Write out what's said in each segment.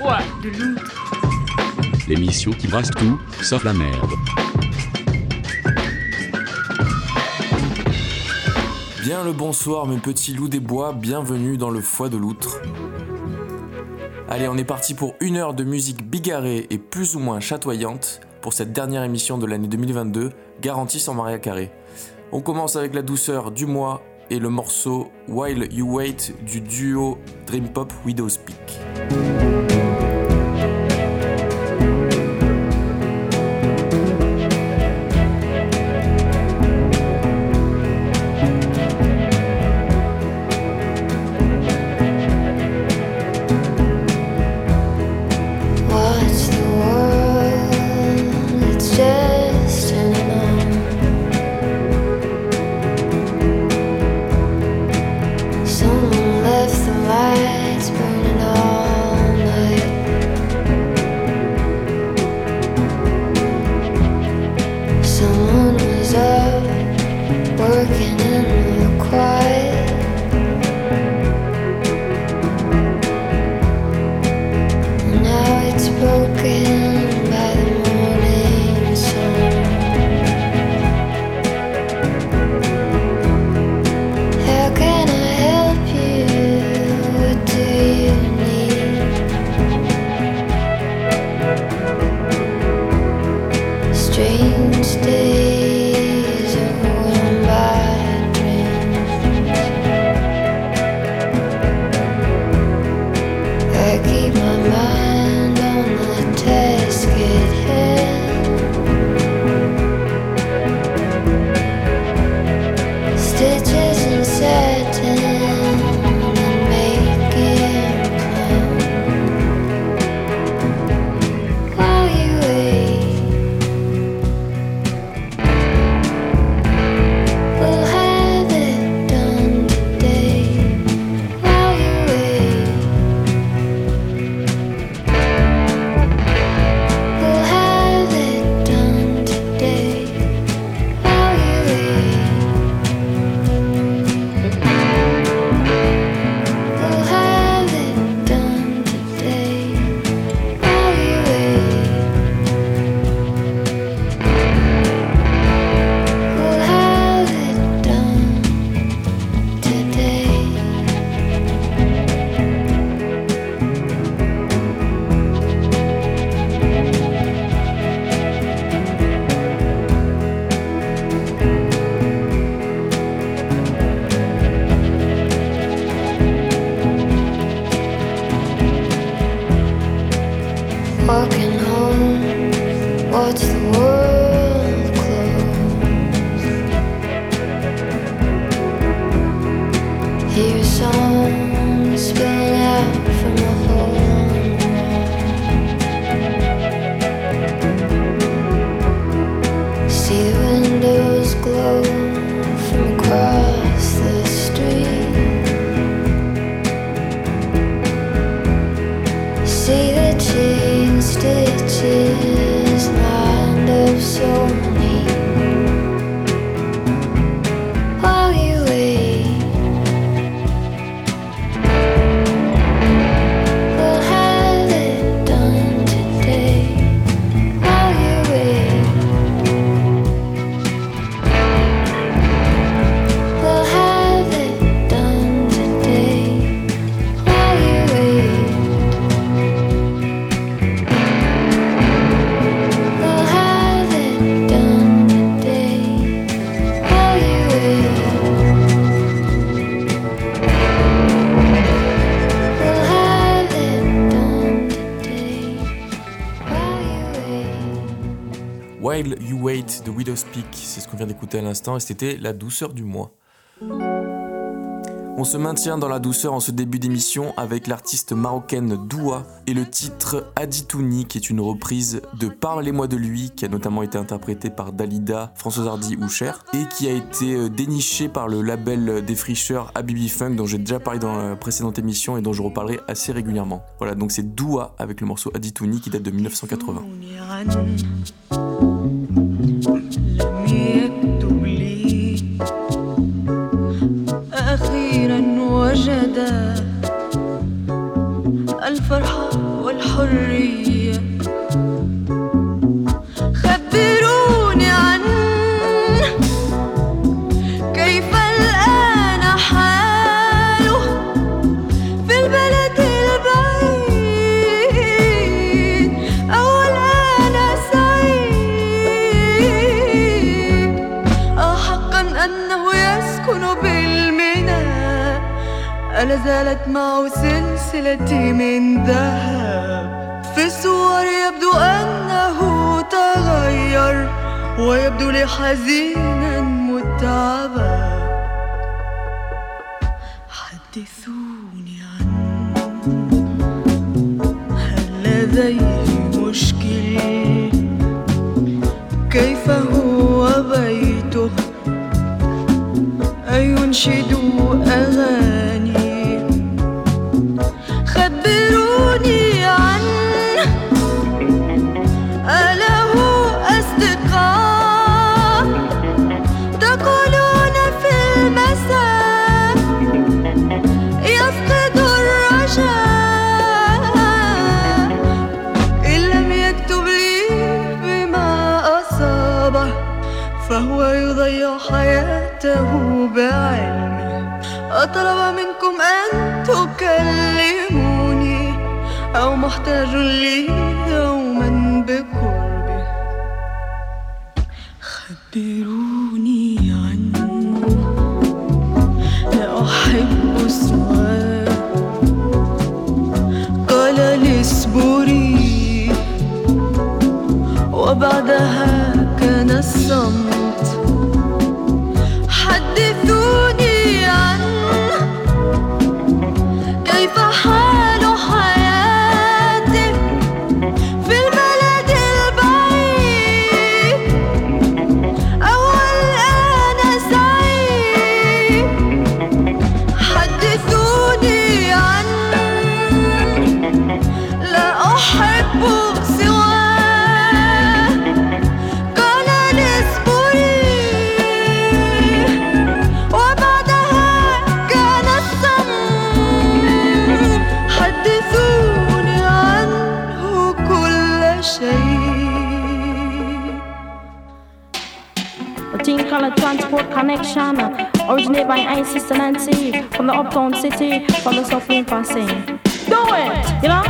de. L'émission qui brasse tout, sauf la merde. Bien le bonsoir mes petits loups des bois, bienvenue dans le foie de l'outre. Allez, on est parti pour une heure de musique bigarrée et plus ou moins chatoyante pour cette dernière émission de l'année 2022, garantie sans Maria Carré. On commence avec la douceur du mois et le morceau While You Wait du duo Dream Pop Widow Speak. Et c'était la douceur du mois. On se maintient dans la douceur en ce début d'émission avec l'artiste marocaine Doua et le titre Aditouni qui est une reprise de Parlez-moi de lui qui a notamment été interprété par Dalida, Françoise Hardy ou Cher et qui a été euh, déniché par le label des fricheurs Habibi Funk dont j'ai déjà parlé dans la précédente émission et dont je reparlerai assez régulièrement. Voilà donc c'est Doua avec le morceau Aditouni qui date de 1980. وجدا الفرحة والحرية. زالت معه سلسلتي من ذهب. في الصور يبدو أنه تغير ويبدو لي حزينا متعبا. حدثوني عنه هل لديه مشكل؟ كيف هو بيته؟ أينشدوا أغاني؟ محتاج لي يوما بقربه. خبروني called Connection, originated by Isis and Nancy from the uptown city, from the suffering passing. Do it, you know?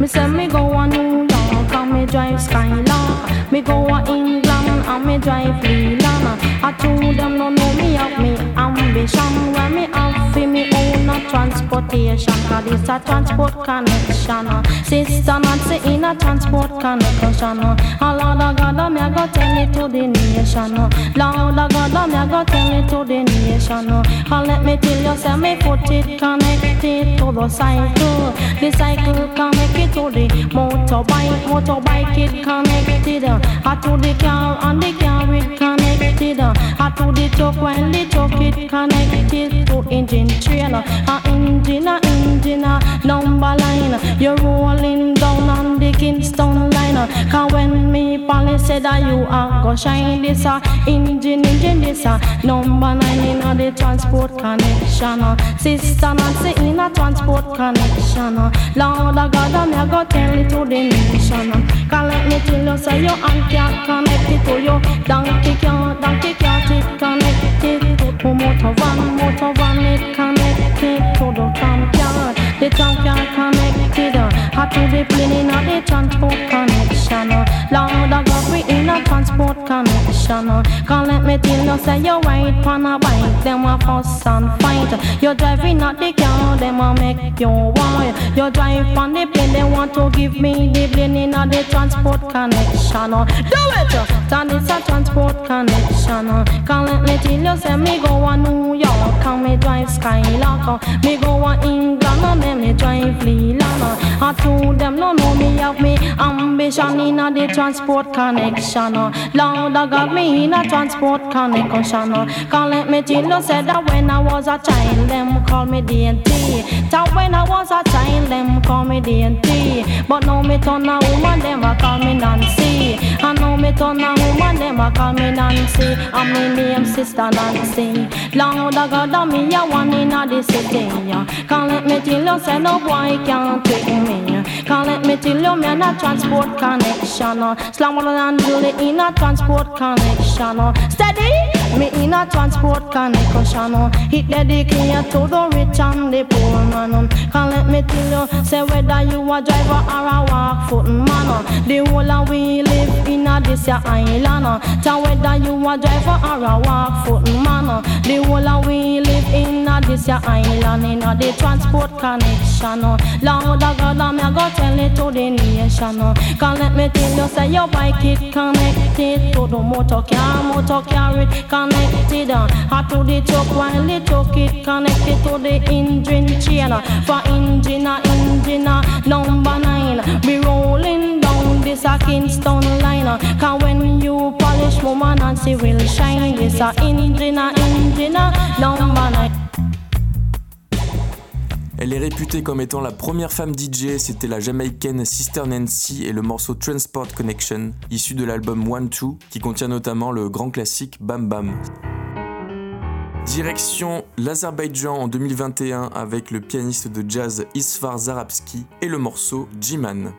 Me say me go a New York and me drive Skylark. Me go a England and me drive Leland. I told them no know me have me ambition where me have for me transportation. Cause it's a transport connection. Uh. Sister Nancy in a transport connection. Uh. A Lord of God, me a go tell it to the nation. Uh. Lord of God, me a go tell it to the nation. And let me tell you, say me foot it connected to the cycle. The cycle connected to the motorbike. Motorbike it connected. uh, to the car and the car it connected. Uh, to the truck when the truck it connected to engine train. A engine, a engine, a number line. You're rolling down on the Kingston. Cause when me police said that you are go shine this uh, engine, engine this uh, number nine in uh, the transport connection. uh. Sister Nancy in a transport connection. uh. Lord of God, I'm go tell it to the nation. uh. Cause let me tell you, say your aunt can't connect it to you. Donkey can't, donkey can't it connected to motor van, motor van it connected to the tram car. The tram car connected uh, to the plane in uh, the transport connection. uh. Lord a transport connection. Can't let me tell you, say you ride on a bike, them a fuss and fight. You're driving at the car, them a make you wild. You drive on the plane, they want to give me the plane in uh, the transport connection. Do it, that is a transport connection. Can't let me tell you, say me go a New York, and me drive Skylark. Me go a England, and then me drive Leland. I told them no know me have me ambition in a the transport connection. Uh. Lord, I got me in a transport connection. Can't let me you, said that when I was a child, them call me dainty. That when I was a child, them call me dainty. But now me turn a woman, them a call me Nancy. And now me turn a woman, them a call me Nancy. And me name sister Nancy. Lord, I got me a one in a the city. Can't let me you, say no boy can't take me. Let me tell you, me a transport connection. Uh. Slam on and do it in a transport connection. Uh. Steady, me in a transport connection. It dedicated to the rich and the poor man. Can't let me tell you, say whether you a driver or a walk foot man. The whole of we live in a this ya island. Uh. Tell whether you a driver or a walk foot man. The whole of we live in a this ya island in a the transport connection. Uh. Lord of God, I'm a go tell it to the nation. Uh. Can't let me tell you, say your bike it connected to the motor car, motor car it connected. Uh, to the truck while the truck it connected to the engine chain. For engine, engine number nine, we rolling down this a Kingston line. Cause when you polish woman and she will shine, this a engine, engine number nine. Elle est réputée comme étant la première femme DJ, c'était la jamaïcaine Sister Nancy et le morceau Transport Connection, issu de l'album One Two, qui contient notamment le grand classique Bam Bam. Direction l'Azerbaïdjan en 2021 avec le pianiste de jazz Isfar Zarabski et le morceau Jiman.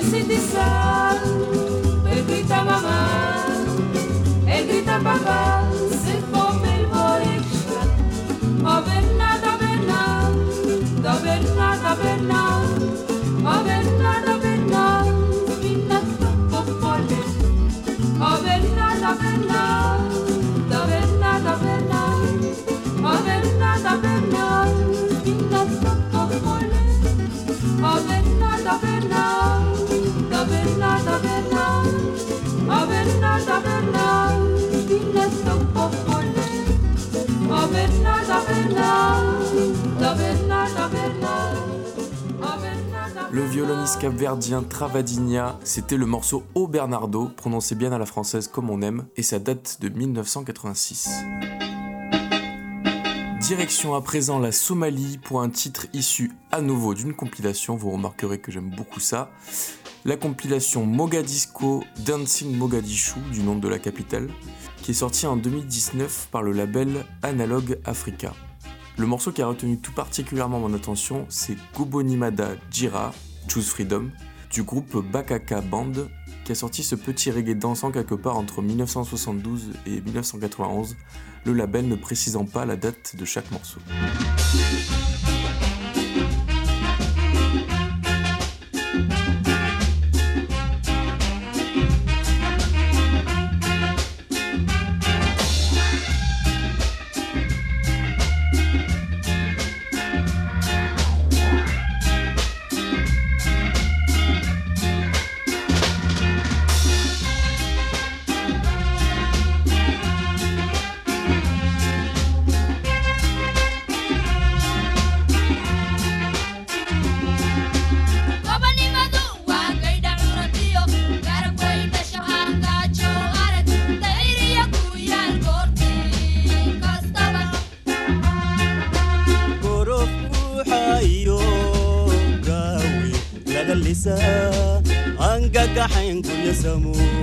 Cuando él Le violoniste capverdien Travadigna, c'était le morceau Au Bernardo, prononcé bien à la française comme on aime, et ça date de 1986. Direction à présent la Somalie pour un titre issu à nouveau d'une compilation, vous remarquerez que j'aime beaucoup ça. La compilation Mogadisco Dancing Mogadishu, du nom de la capitale, qui est sortie en 2019 par le label Analog Africa. Le morceau qui a retenu tout particulièrement mon attention, c'est Gobonimada Jira, Choose Freedom, du groupe Bakaka Band, qui a sorti ce petit reggae dansant quelque part entre 1972 et 1991, le label ne précisant pas la date de chaque morceau. canto y amor.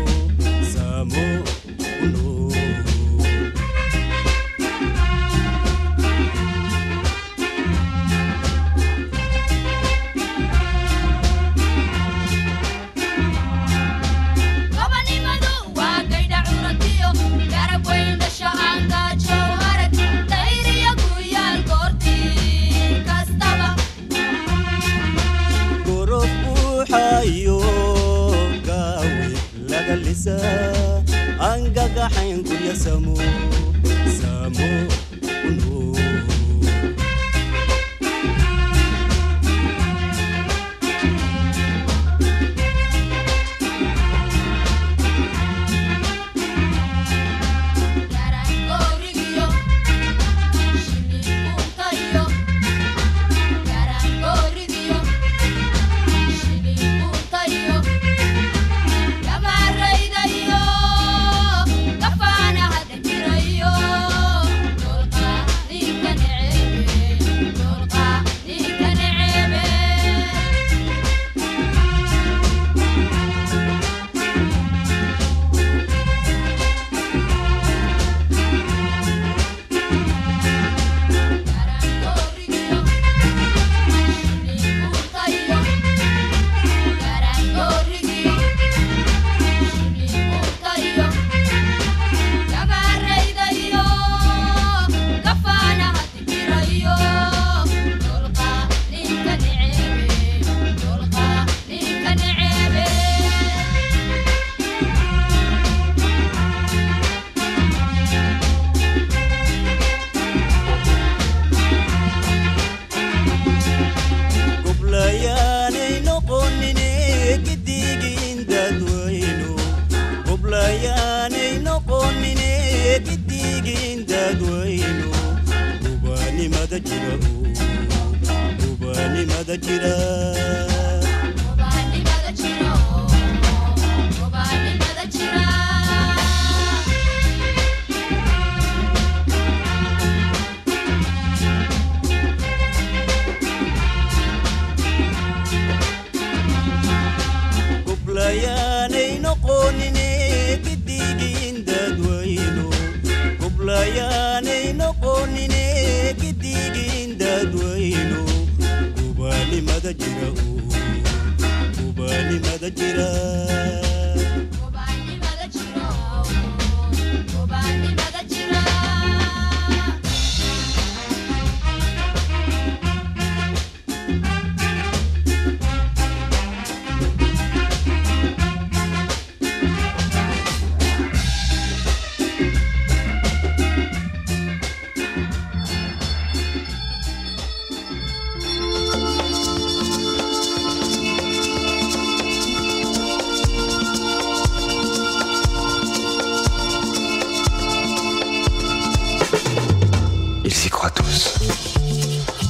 Ils y croient tous.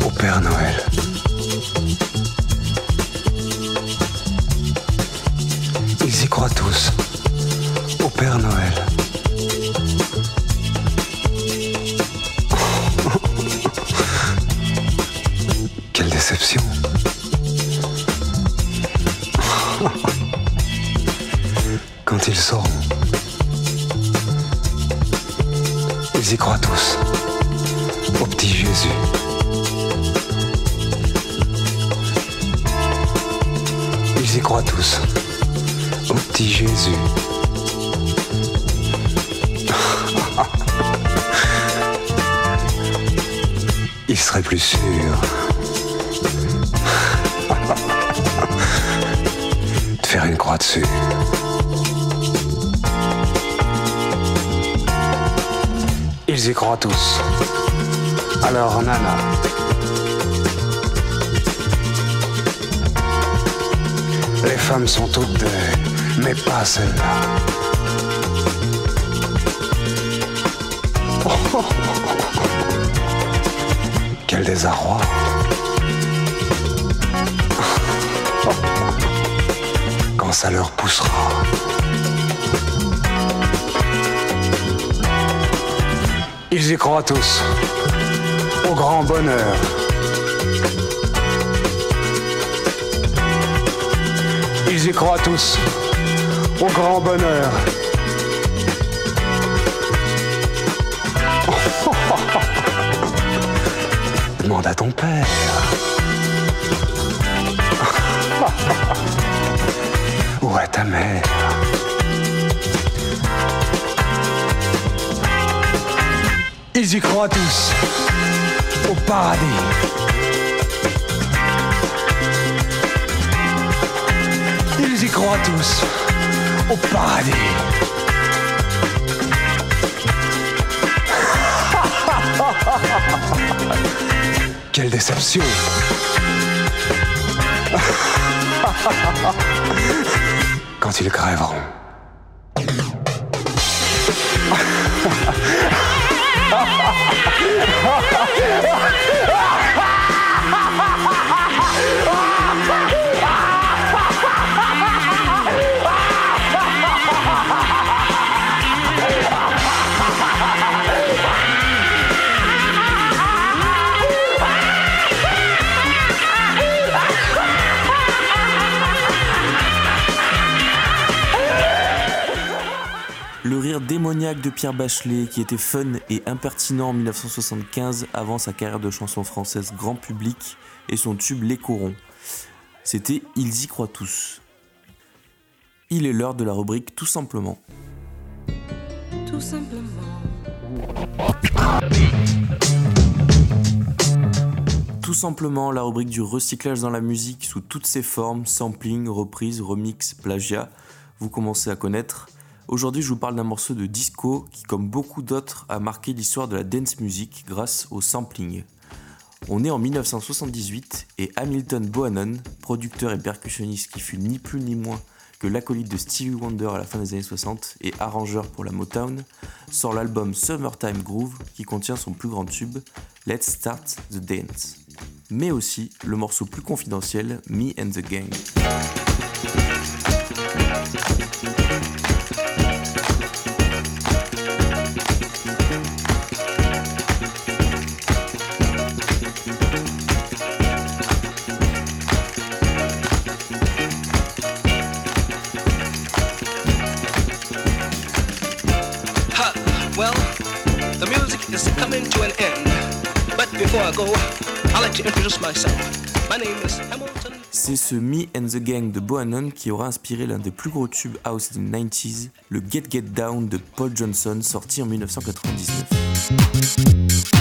Au Père Noël. Ils y croient tous. Au Père Noël. Quelle déception. Quand ils sauront. Ils y croient tous Jésus. Ils y croient tous. Au petit Jésus. Il serait plus sûr. de faire une croix dessus. Ils y croient tous. Alors, Nana. Les femmes sont toutes des, mais pas celle-là. Oh, Quel désarroi. Quand ça leur poussera. Ils y croient tous au grand bonheur. Ils y croient tous au grand bonheur. Demande à ton père. Ou à ta mère. Ils y croient tous au paradis. Ils y croient tous au paradis. Quelle déception Quand ils crèveront. Démoniaque de Pierre Bachelet, qui était fun et impertinent en 1975 avant sa carrière de chanson française grand public et son tube Les Corons. C'était Ils y croient tous. Il est l'heure de la rubrique Tout simplement. Tout simplement. Tout simplement la rubrique du recyclage dans la musique sous toutes ses formes, sampling, reprise, remix, plagiat. Vous commencez à connaître. Aujourd'hui, je vous parle d'un morceau de disco qui, comme beaucoup d'autres, a marqué l'histoire de la dance music grâce au sampling. On est en 1978 et Hamilton Bohannon, producteur et percussionniste qui fut ni plus ni moins que l'acolyte de Stevie Wonder à la fin des années 60 et arrangeur pour la Motown, sort l'album Summertime Groove qui contient son plus grand tube, Let's Start the Dance. Mais aussi le morceau plus confidentiel, Me and the Gang. C'est ce Me and the Gang de Bohannon qui aura inspiré l'un des plus gros tubes house des 90s, le Get Get Down de Paul Johnson, sorti en 1999. «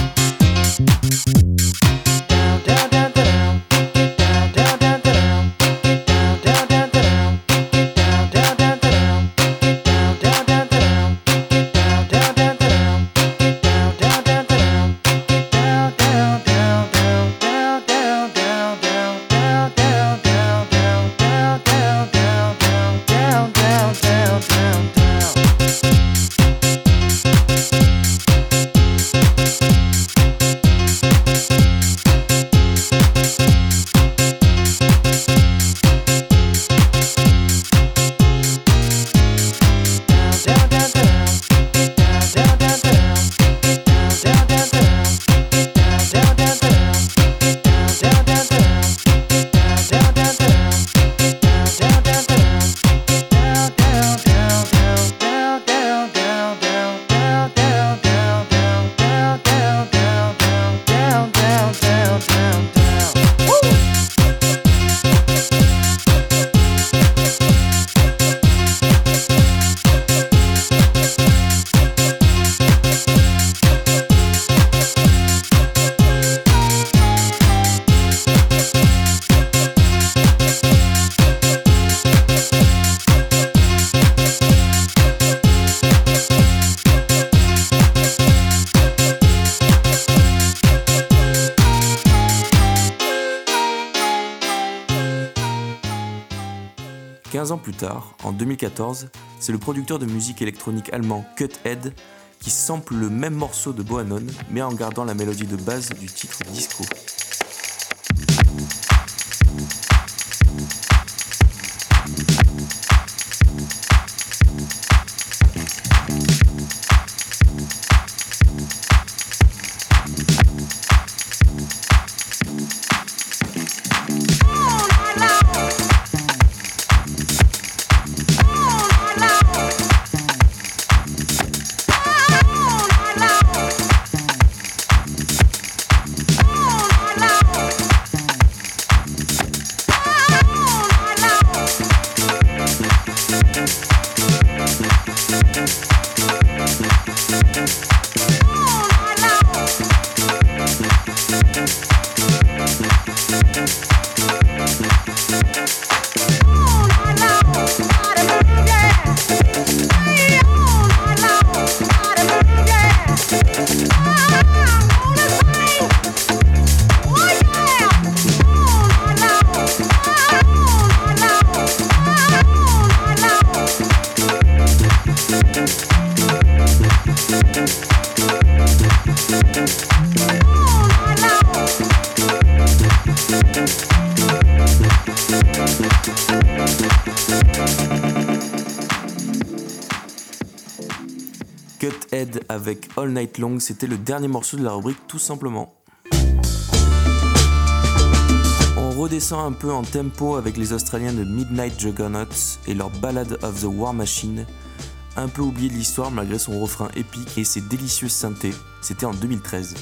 plus tard, en 2014, c'est le producteur de musique électronique allemand Cuthead qui sample le même morceau de Bohannon, mais en gardant la mélodie de base du titre disco. Cuthead avec All Night Long, c'était le dernier morceau de la rubrique tout simplement. On redescend un peu en tempo avec les Australiens de Midnight Juggernauts et leur Ballad of the War Machine, un peu oublié de l'histoire malgré son refrain épique et ses délicieuses synthés, c'était en 2013.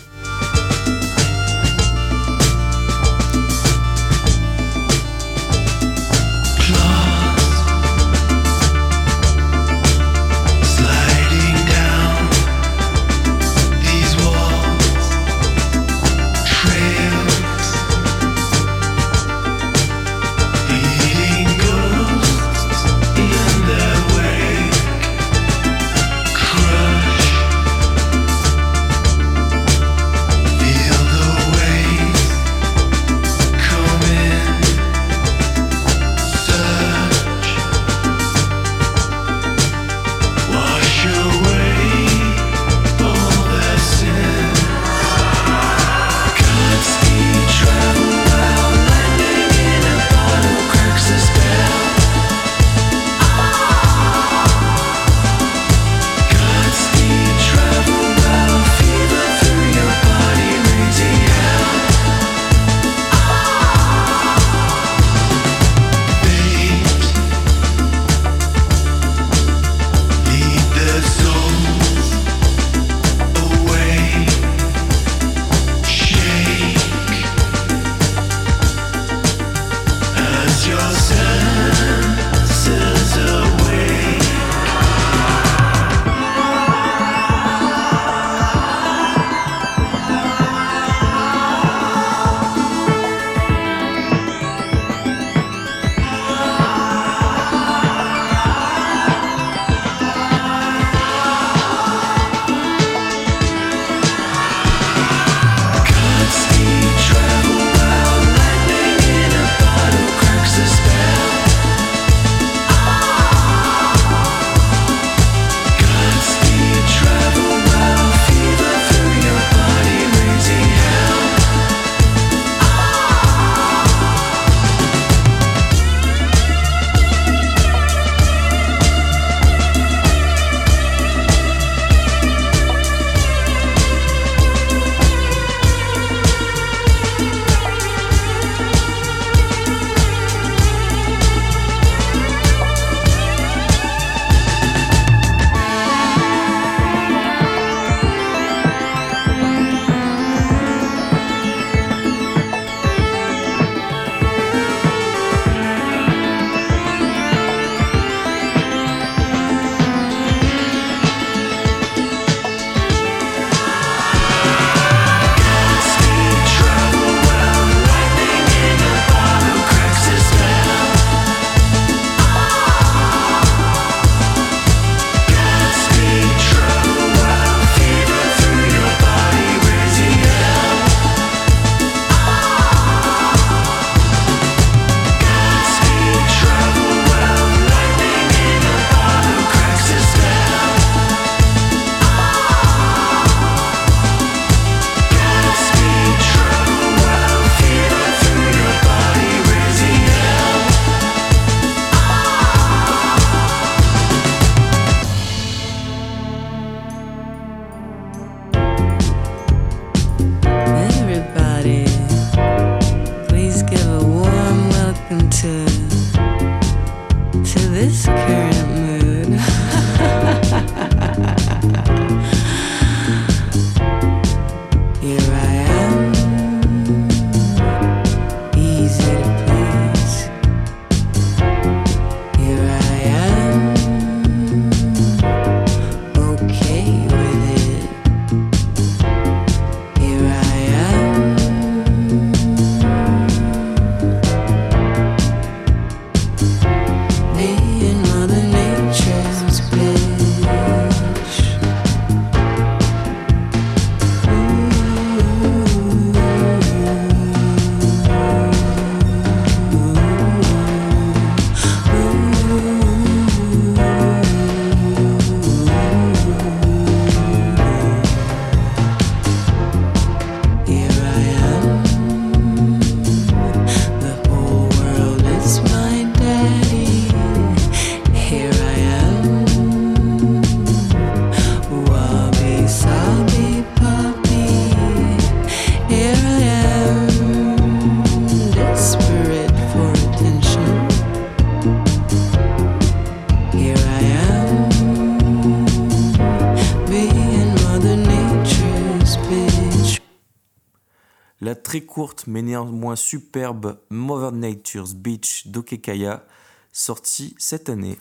Mais néanmoins superbe Mother Nature's Beach d'Okekaya, sortie cette année.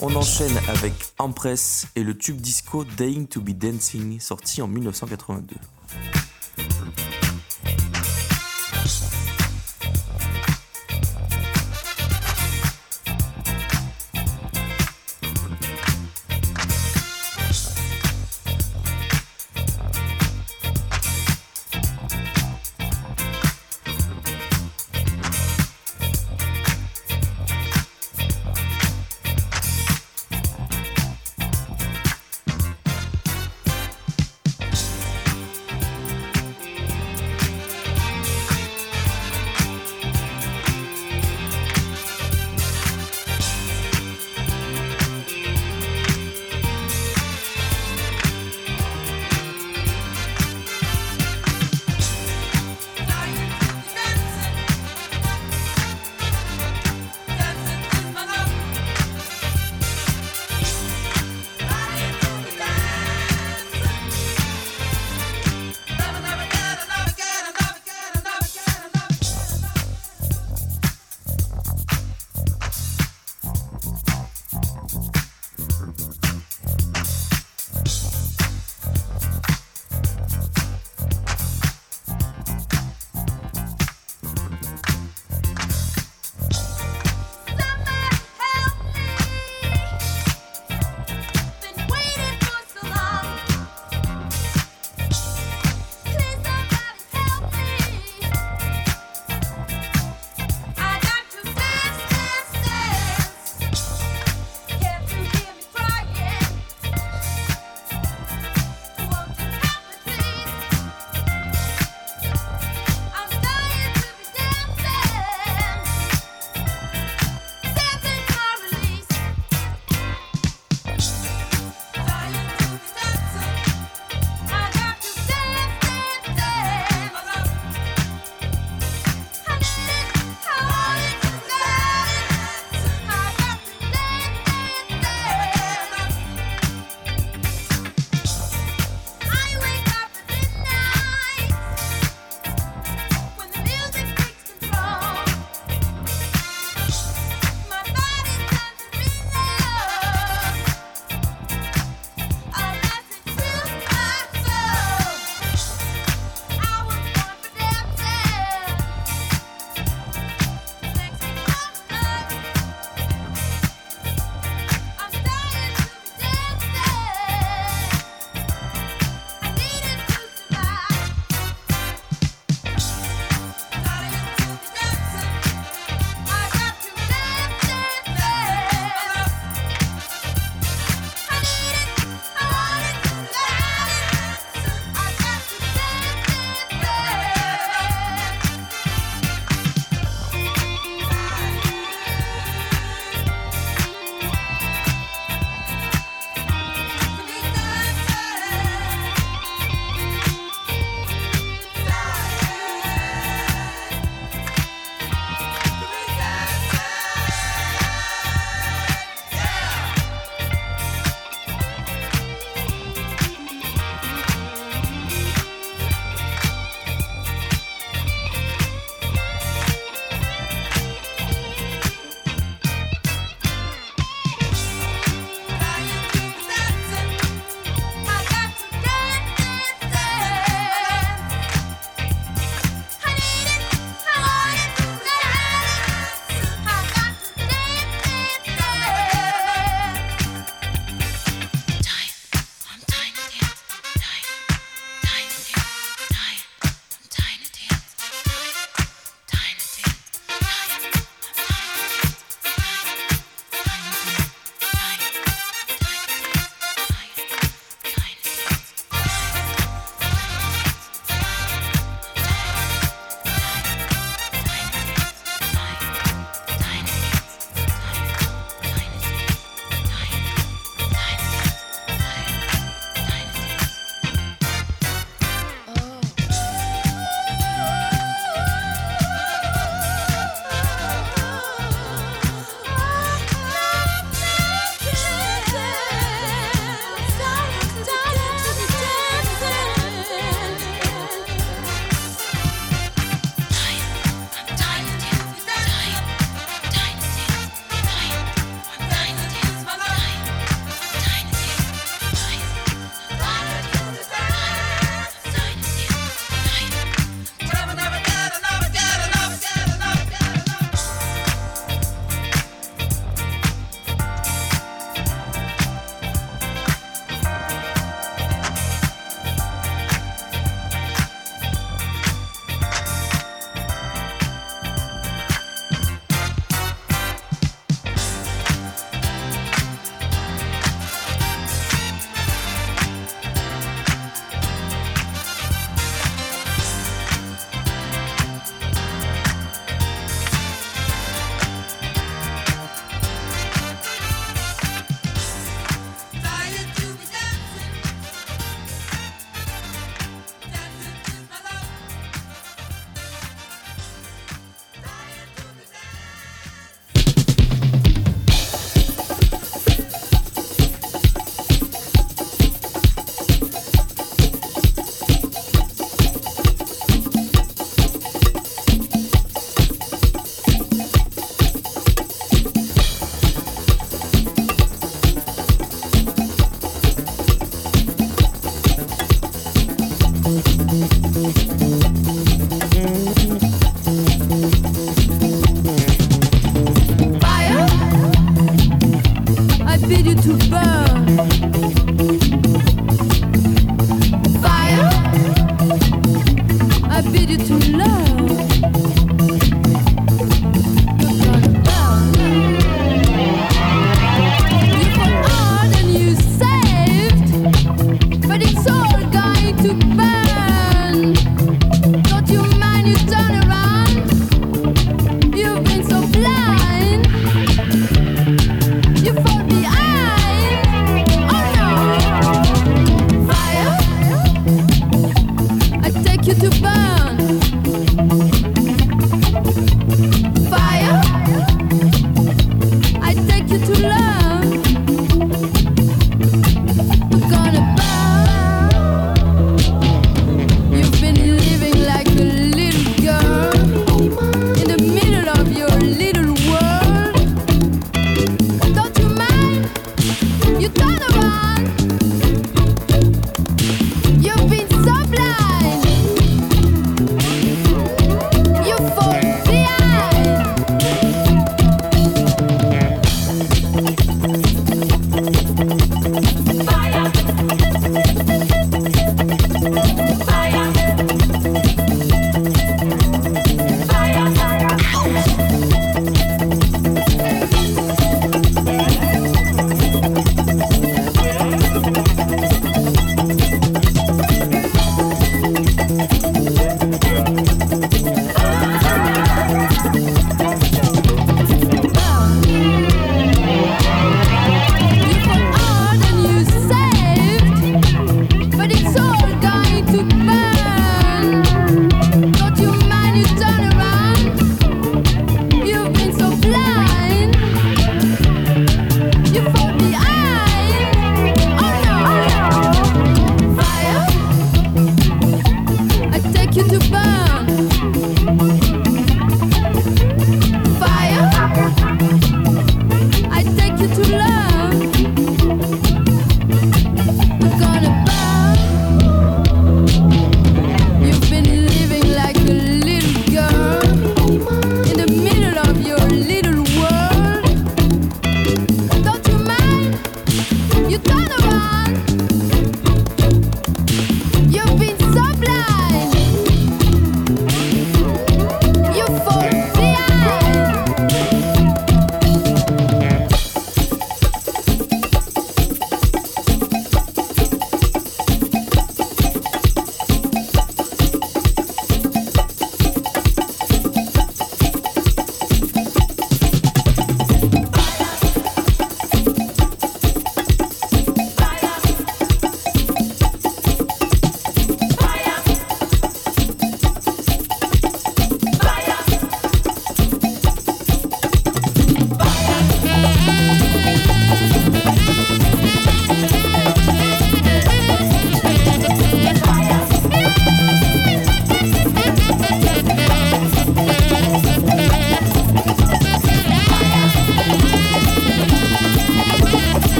On enchaîne avec Empress et le tube disco Dying to be Dancing, sorti en 1982.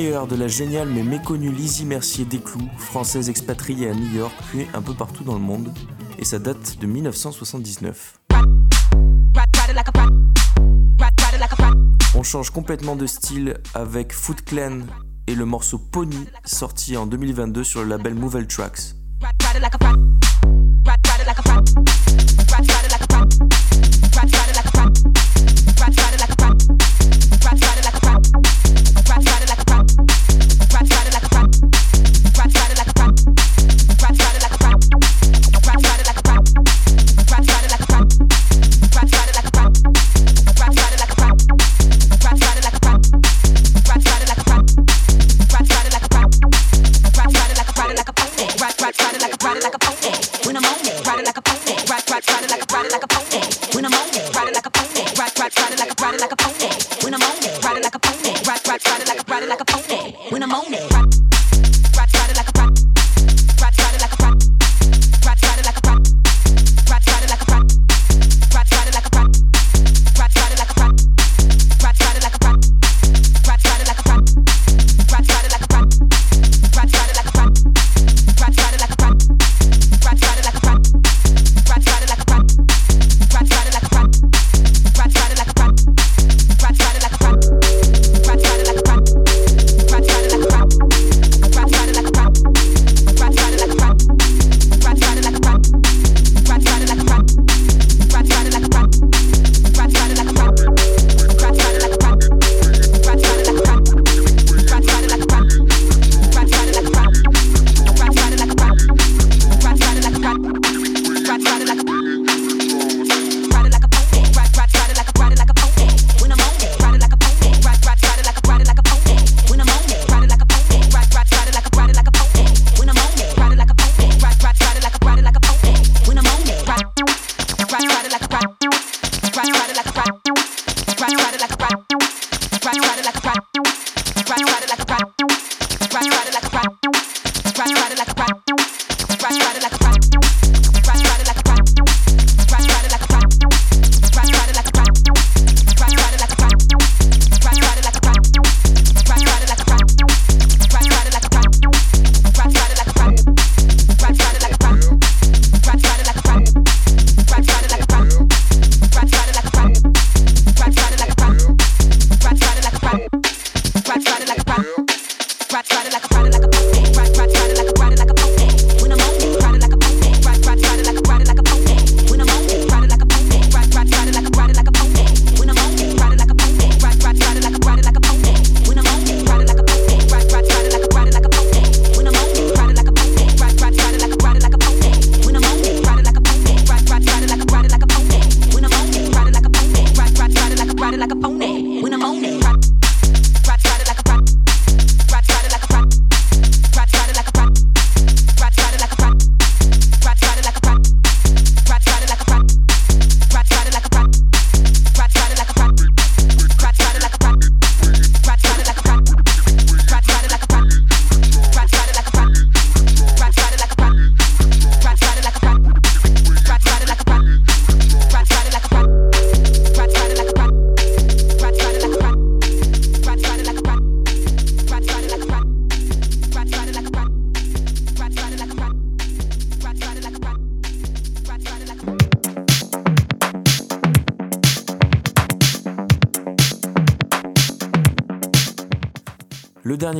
de la géniale mais méconnue Lizzie Mercier Desclous, française expatriée à New York puis un peu partout dans le monde, et ça date de 1979. On change complètement de style avec Foot Clan et le morceau Pony sorti en 2022 sur le label Movel Tracks.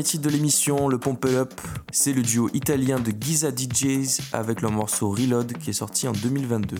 Dernier titre de l'émission, le Pump Up, c'est le duo italien de Giza DJs avec leur morceau Reload qui est sorti en 2022.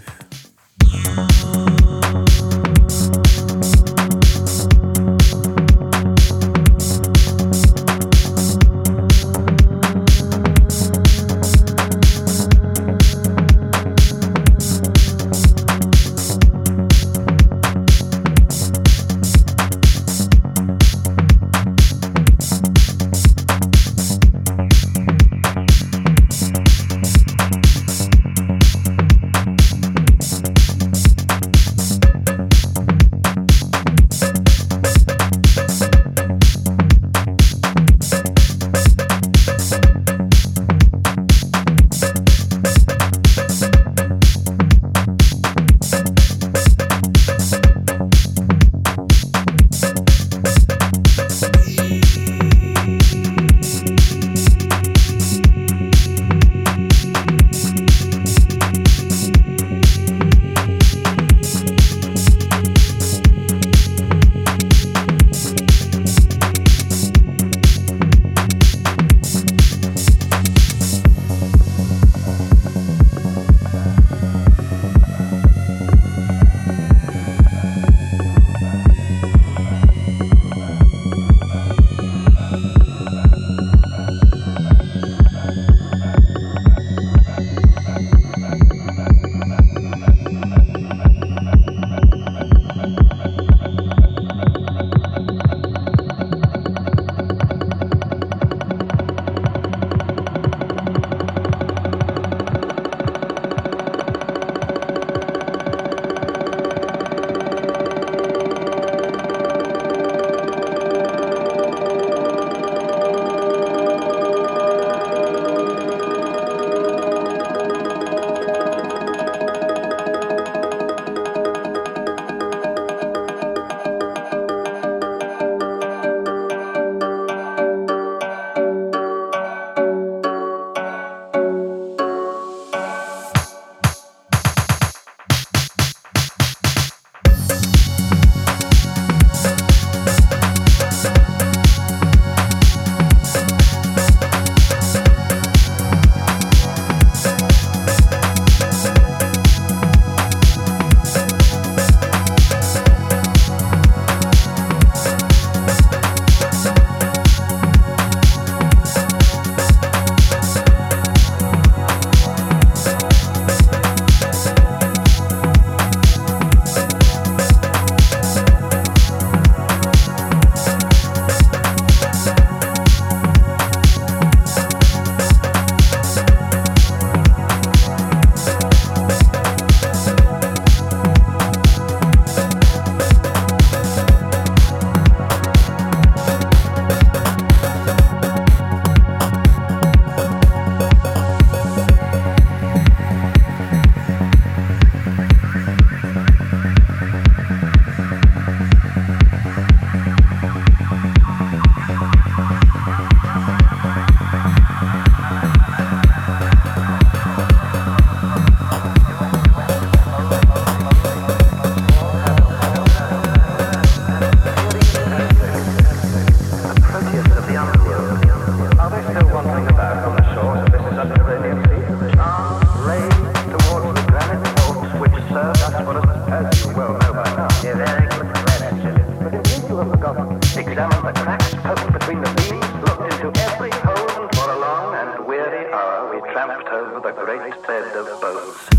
Great bed of bones.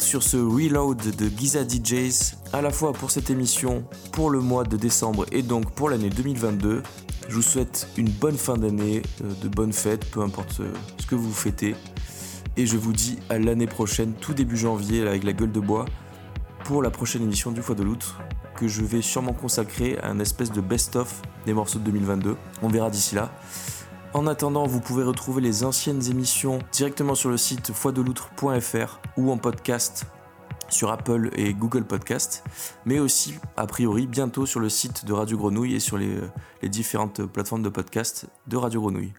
Sur ce reload de Giza DJs, à la fois pour cette émission, pour le mois de décembre et donc pour l'année 2022. Je vous souhaite une bonne fin d'année, euh, de bonnes fêtes, peu importe euh, ce que vous fêtez. Et je vous dis à l'année prochaine, tout début janvier, avec la gueule de bois, pour la prochaine émission du Foie de l'Outre, que je vais sûrement consacrer à un espèce de best-of des morceaux de 2022. On verra d'ici là. En attendant, vous pouvez retrouver les anciennes émissions directement sur le site foideloutre.fr ou en podcast sur Apple et Google Podcast, mais aussi a priori bientôt sur le site de Radio Grenouille et sur les, euh, les différentes plateformes de podcast de Radio Grenouille.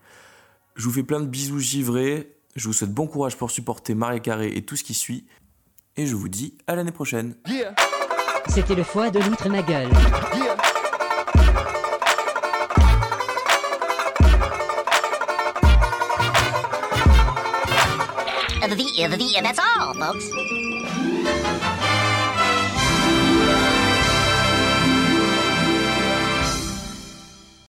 Je vous fais plein de bisous givrés, je vous souhaite bon courage pour supporter Marie Carré et tout ce qui suit, et je vous dis à l'année prochaine. C'était le foie de l'outre ma gueule. The, the, the, that's all, folks.